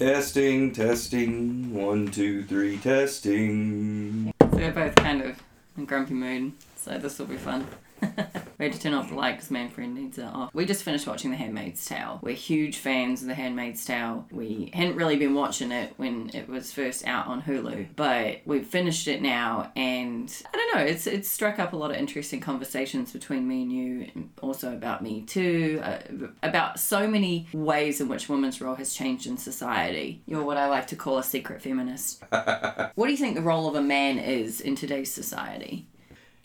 Testing, testing, one, two, three, testing. So we're both kind of in grumpy mood, so this will be fun. we had to turn off the light because Manfred needs it off. We just finished watching The Handmaid's Tale. We're huge fans of The Handmaid's Tale. We hadn't really been watching it when it was first out on Hulu, but we've finished it now, and I don't know, it's it's struck up a lot of interesting conversations between me and you, and also about me too, uh, about so many ways in which women's role has changed in society. You're what I like to call a secret feminist. what do you think the role of a man is in today's society?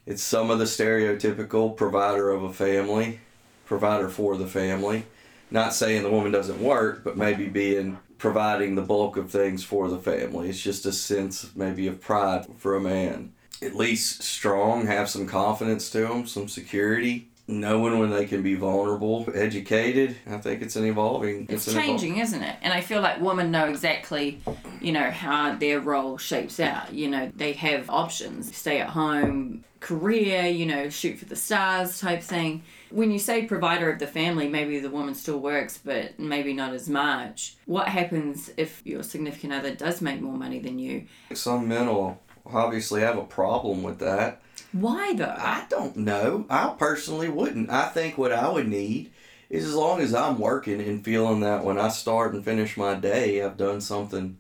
It's some of the stereotypical provider of a family, provider for the family. Not saying the woman doesn't work, but maybe being providing the bulk of things for the family. It's just a sense maybe of pride for a man. At least strong, have some confidence to them, some security, knowing when they can be vulnerable, educated. I think it's an evolving. It's, an evol- changing, isn't it? And I feel like women know exactly, you know, how their role shapes out. You know, they have options: stay at home, career, you know, shoot for the stars type thing. When you say provider of the family, maybe the woman still works, but maybe not as much. What happens if your significant other does make more money than you? Some men will obviously have a problem with that. Why though? I don't know. I personally wouldn't. I think what I would need is as long as I'm working and feeling that when I start and finish my day, I've done something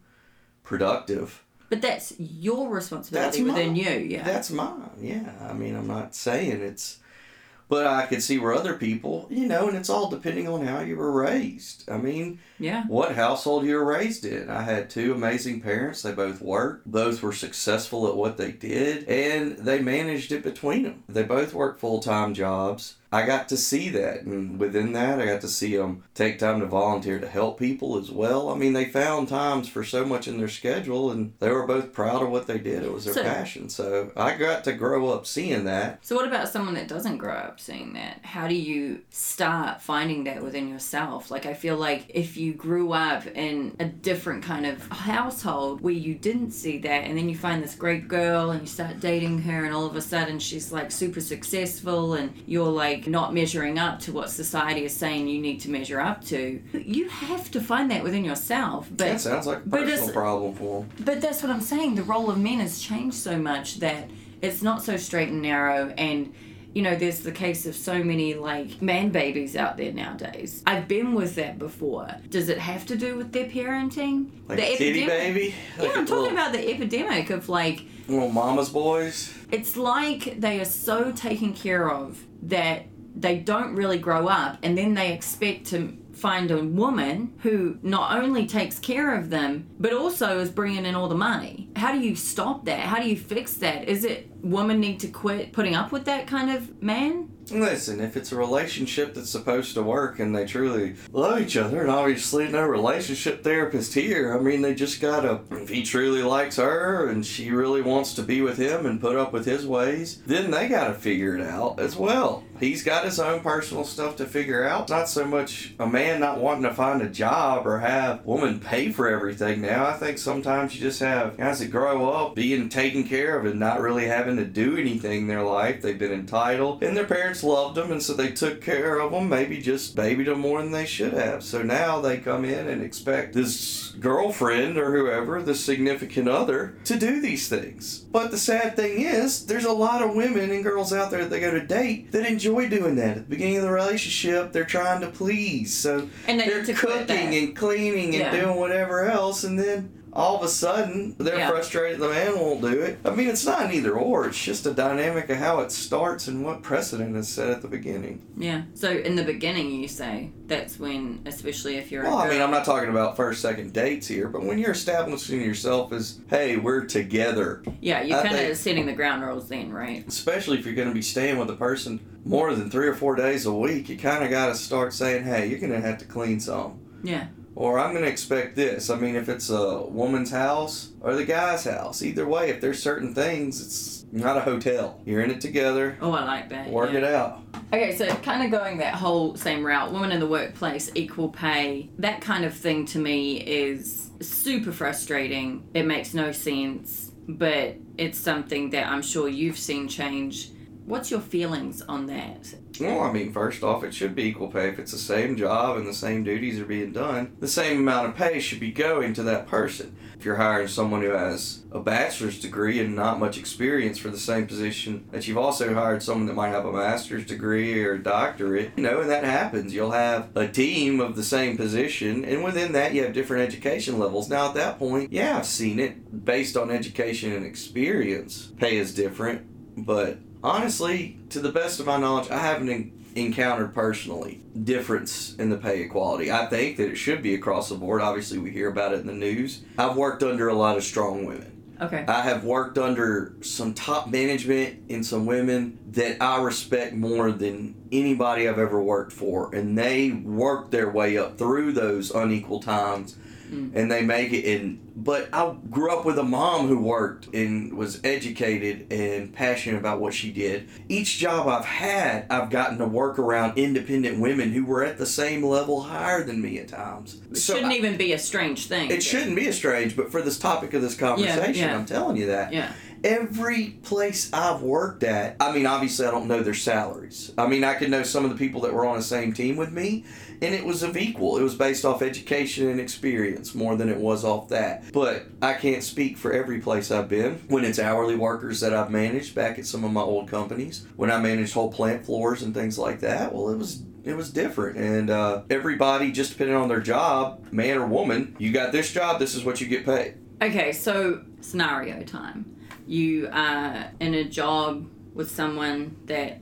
productive. But that's your responsibility That's within mine. you, yeah. That's mine. Yeah. I mean, I'm not saying it's, but I could see where other people, you know, and it's all depending on how you were raised. I mean, yeah. what household you were raised in. I had two amazing parents. They both worked. Both were successful at what they did, and they managed it between them. They both worked full time jobs. I got to see that, and within that, I got to see them take time to volunteer to help people as well. I mean, they found times for so much in their schedule, and they were both proud of what they did. It was their So- passion. So I got to grow up seeing that. So, what about someone that doesn't grow up seeing that? How do you start finding that within yourself? Like, I feel like if you grew up in a different kind of household where you didn't see that, and then you find this great girl and you start dating her, and all of a sudden she's like super successful, and you're like not measuring up to what society is saying you need to measure up to, you have to find that within yourself. But That sounds like a personal problem for them. but that's what I'm saying. The role of men has changed so much that it's not so straight and narrow. And, you know, there's the case of so many like man babies out there nowadays. I've been with that before. Does it have to do with their parenting? Like the epidemic- baby. Yeah, I'm talking little, about the epidemic of like, little mama's boys. it's like they are so taken care of that they don't really grow up and then they expect to find a woman who not only takes care of them but also is bringing in all the money. How do you stop that? How do you fix that? Is it women need to quit putting up with that kind of man? Listen, if it's a relationship that's supposed to work and they truly love each other, and obviously no relationship therapist here, I mean, they just gotta, if he truly likes her and she really wants to be with him and put up with his ways, then they gotta figure it out as well. He's got his own personal stuff to figure out. It's not so much a man not wanting to find a job or have woman pay for everything now. I think sometimes you just have guys that grow up being taken care of and not really having to do anything in their life. They've been entitled and their parents loved them and so they took care of them, maybe just babied them more than they should have. So now they come in and expect this girlfriend or whoever, the significant other, to do these things. But the sad thing is, there's a lot of women and girls out there that go to date that enjoy doing that. At the beginning of the relationship, they're trying to please. So And they they're need to quit cooking and cleaning and Yeah. doing whatever else, and then all of a sudden they're Yeah. frustrated the man won't do it. I mean, it's not an either or. It's just a dynamic of how it starts and what precedent is set at the beginning. Yeah. So in the beginning you say that's when especially if you're Well, I mean, I'm not talking about first, second dates here, but when you're establishing yourself as, hey, we're together, Yeah, you're kind of setting the ground rules then, right? especially if you're going to be staying with a person more than three or four days a week, you kind of got to start saying, hey, you're going to have to clean some. Yeah. Or I'm going to expect this. I mean, if it's a woman's house or the guy's house, either way, if there's certain things, it's not a hotel. You're in it together, Oh, I like that. work yeah. it out. Okay, so kind of going that whole same route, women in the workplace, equal pay, that kind of thing to me is super frustrating. It makes no sense, but it's something that I'm sure you've seen change what's your feelings on that? Well, I mean, first off, it should be equal pay. If it's the same job and the same duties are being done, the same amount of pay should be going to that person. If you're hiring someone who has a bachelor's degree and not much experience for the same position, that you've also hired someone that might have a master's degree or a doctorate, you know, and that happens. You'll have a team of the same position, and within that, you have different education levels. Now, at that point, yeah, I've seen it based on education and experience. Pay is different, but honestly, to the best of my knowledge, I haven't en- encountered personally difference in the pay equality. I think that it should be across the board. Obviously, we hear about it in the news. I've worked under a lot of strong women. Okay. I have worked under some top management and some women that I respect more than anybody I've ever worked for. And they worked their way up through those unequal times Mm. and they make it and but I grew up with a mom who worked and was educated and passionate about what she did. Each job I've had, I've gotten to work around independent women who were at the same level higher than me at times. It So shouldn't I- even be a strange thing. it shouldn't be a strange, but for this topic of this conversation, yeah. I'm telling you that. Yeah. Every place I've worked at, I mean, obviously I don't know their salaries. I mean, I could know some of the people that were on the same team with me, and it was of equal. It was based off education and experience more than it was off that. But I can't speak for every place I've been. When it's hourly workers that I've managed back at some of my old companies, when I managed whole plant floors and things like that, well, it was it was different and uh, everybody just depending on their job man or woman you got this job this is what you get paid Okay, so scenario time. You are in a job with someone that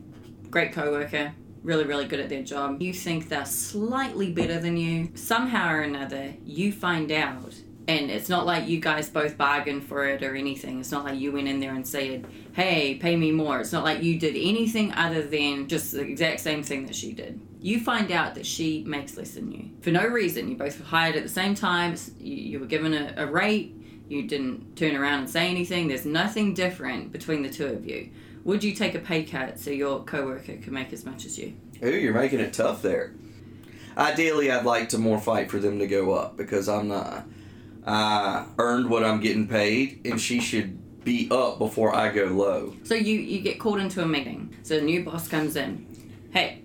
great coworker, really really good at their job. You think they're slightly better than you. Somehow or another, you find out and it's not like you guys both bargained for it or anything. It's not like you went in there and said, "Hey, pay me more." It's not like you did anything other than just the exact same thing that she did. You find out that she makes less than you for no reason. You both were hired at the same time. You, were given a, a rate. You didn't turn around and say anything. There's nothing different between the two of you. Would you take a pay cut so your coworker can make as much as you? Ooh, you're making it tough there. Ideally, I'd like to more fight for them to go up because I'm not. I earned what I'm getting paid, and she should be up before I go low. So you, you get called into a meeting. So a new boss comes in. Hey,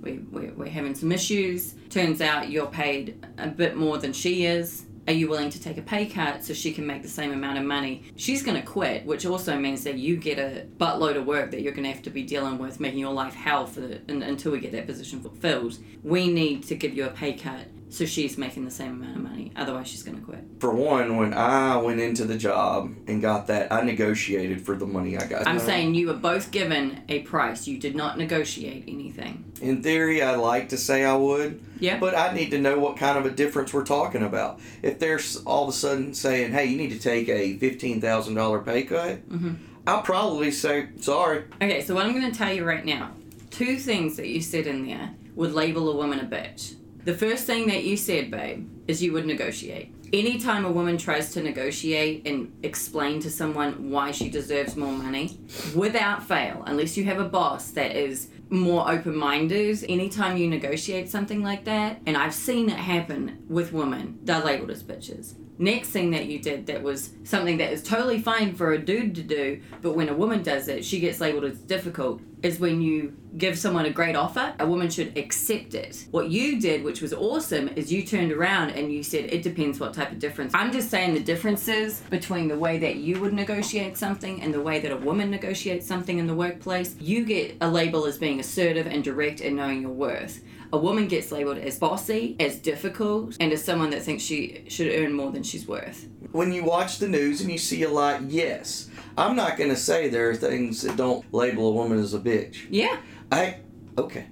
we, we, we're having some issues. Turns out you're paid a bit more than she is. Are you willing to take a pay cut so she can make the same amount of money? She's going to quit, which also means that you get a buttload of work that you're going to have to be dealing with, making your life hell for the, until we get that position fulfilled. We need to give you a pay cut so she's making the same amount of money. Otherwise, she's going to quit. For one, when I went into the job and got that, I negotiated for the money I got. I'm saying you were both given a price. You did not negotiate anything. In theory, I'd like to say I would. Yeah. But I need to know what kind of a difference we're talking about. If they're all of a sudden saying, hey, you need to take a $15,000 pay cut, Mhm. I'll probably say, sorry. Okay, so what I'm going to tell you right now two things that you said in there would label a woman a bitch. The first thing that you said, babe, is you would negotiate. Anytime a woman tries to negotiate and explain to someone why she deserves more money, without fail, unless you have a boss that is more open minded, anytime you negotiate something like that, and I've seen it happen with women, they're labeled as bitches. Next thing that you did that was something that is totally fine for a dude to do, but when a woman does it, she gets labeled as difficult, is when you give someone a great offer, a woman should accept it. What you did, which was awesome, is you turned around and you said, it depends what type of difference. I'm just saying the differences between the way that you would negotiate something and the way that a woman negotiates something in the workplace. You get a label as being assertive and direct and knowing your worth. A woman gets labeled as bossy, as difficult, and as someone that thinks she should earn more than she's worth. When you watch the news and you see a lot, yes. I'm not going to say there are things that don't label a woman as a bitch. Yeah. I, okay.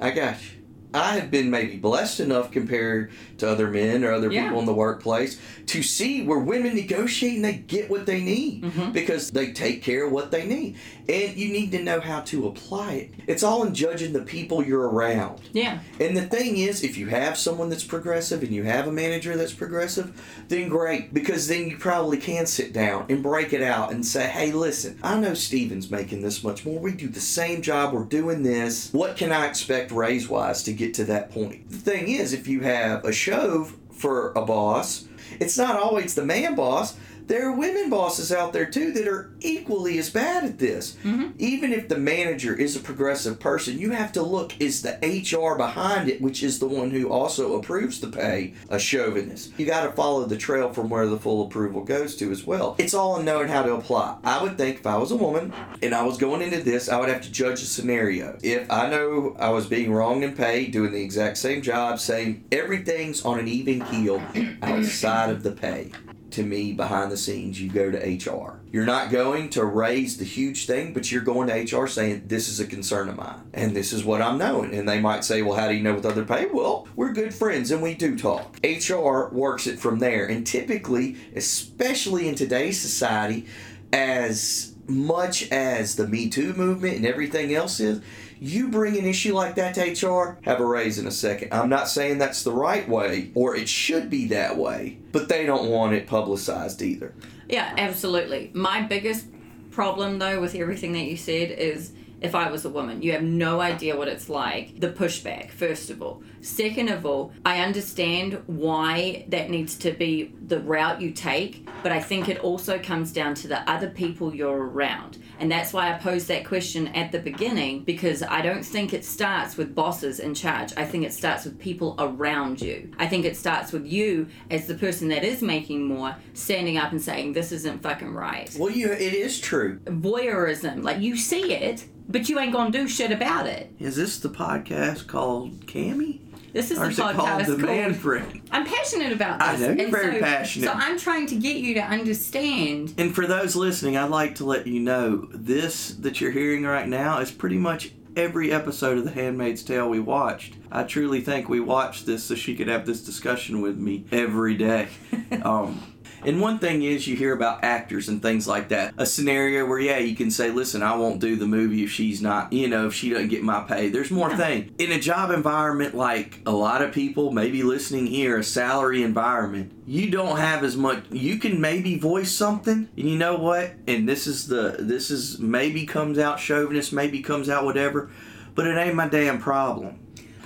I got you. I have been maybe blessed enough compared to other men or other Yeah. people in the workplace to see where women negotiate and they get what they need Mhm. because they take care of what they need. And you need to know how to apply it. It's all in judging the people you're around. Yeah. And the thing is, if you have someone that's progressive and you have a manager that's progressive, then great, because then you probably can sit down and break it out and say, hey, listen, I know Steven's making this much more. We do the same job, we're doing this. What can I expect raise wise to get to that point? The thing is, if you have a shove for a boss, it's not always the man boss. There are women bosses out there too that are equally as bad at this. Mm-hmm. Even if the manager is a progressive person, you have to look is the HR behind it, which is the one who also approves the pay, a chauvinist. You got to follow the trail from where the full approval goes to as well. It's all in knowing how to apply. I would think if I was a woman and I was going into this, I would have to judge a scenario. If I know I was being wronged in pay, doing the exact same job, same everything's on an even keel outside of the pay to me behind the scenes you go to HR. You're not going to raise the huge thing, but you're going to HR saying this is a concern of mine and this is what I'm knowing. And they might say, "Well, how do you know with other pay?" Well, we're good friends and we do talk. HR works it from there. And typically, especially in today's society, as much as the Me Too movement and everything else is, you bring an issue like that to HR, have a raise in a second. I'm not saying that's the right way or it should be that way, but they don't want it publicized either. Yeah, absolutely. My biggest problem, though, with everything that you said is if I was a woman, you have no idea what it's like. The pushback, first of all. Second of all, I understand why that needs to be the route you take, but I think it also comes down to the other people you're around. And that's why I posed that question at the beginning, because I don't think it starts with bosses in charge. I think it starts with people around you. I think it starts with you as the person that is making more, standing up and saying, This isn't fucking right Well, you it is true. voyeurism. Like you see it, but you ain't gonna do shit about it. Is this the podcast called Cammy? This is Or the is it called podcast The. Man Friend? I'm passionate about this. I know, you're and very so, passionate. So I'm trying to get you to understand. And for those listening, I'd like to let you know this that you're hearing right now is pretty much every episode of The Handmaid's Tale we watched. I truly think we watched this so she could have this discussion with me every day. um, and one thing is, you hear about actors and things like that. A scenario where, yeah, you can say, listen, I won't do the movie if she's not, you know, if she doesn't get my pay. There's more thing. In a job environment like a lot of people, maybe listening here, a salary environment, you don't have as much. You can maybe voice something, and you know what? And this is the, this is maybe comes out chauvinist, maybe comes out whatever, but it ain't my damn problem.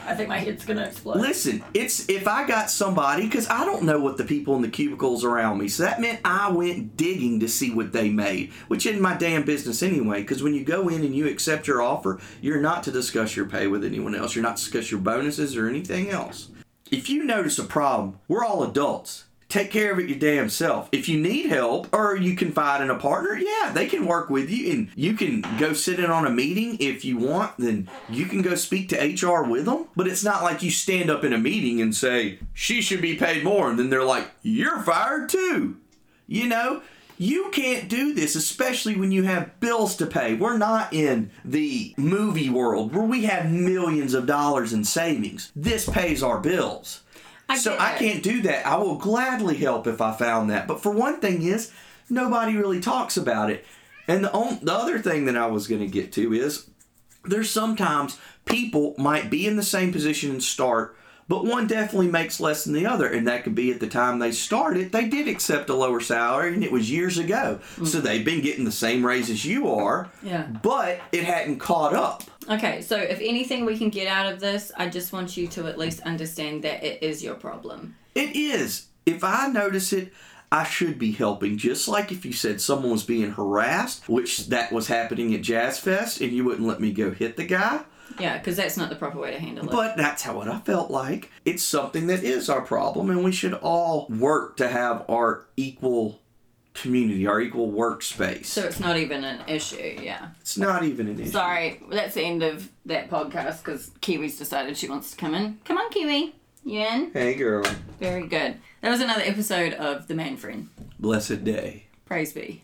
I think my head's gonna explode. Listen, it's if I got somebody because I don't know what the people in the cubicles around me, so that meant I went digging to see what they made, which isn't my damn business anyway. Because when you go in and you accept your offer, you're not to discuss your pay with anyone else. You're not to discuss your bonuses or anything else. If you notice a problem, we're all adults. Take care of it your damn self. If you need help or you confide in a partner, yeah, they can work with you and you can go sit in on a meeting if you want, then you can go speak to HR with them. But it's not like you stand up in a meeting and say, she should be paid more. And then they're like, you're fired too. You know, you can't do this, especially when you have bills to pay. We're not in the movie world where we have millions of dollars in savings. This pays our bills. I so I can't do that. I will gladly help if I found that. But for one thing is, nobody really talks about it. And the on, the other thing that I was going to get to is there's sometimes people might be in the same position and start, but one definitely makes less than the other. And that could be at the time they started, they did accept a lower salary, and it was years ago. So mm-hmm. they've been getting the same raise as you are, Yeah. but it hadn't caught up. Okay, so if anything we can get out of this, I just want you to at least understand that it is your problem. It is. If I notice it, I should be helping. Just like if you said someone was being harassed, which that was happening at Jazz Fest, and you wouldn't let me go hit the guy. Yeah, because that's not the proper way to handle it. But that's how what I felt like. It's something that is our problem, and we should all work to have our equal community, our equal workspace. so it's not even an issue, yeah. it's not even an issue. Sorry, that's the end of that podcast because Kiwi's decided she wants to come in. Come on, Kiwi. You in? Hey, girl. Very good. That was another episode of The Man Friend. Blessed day. Praise be.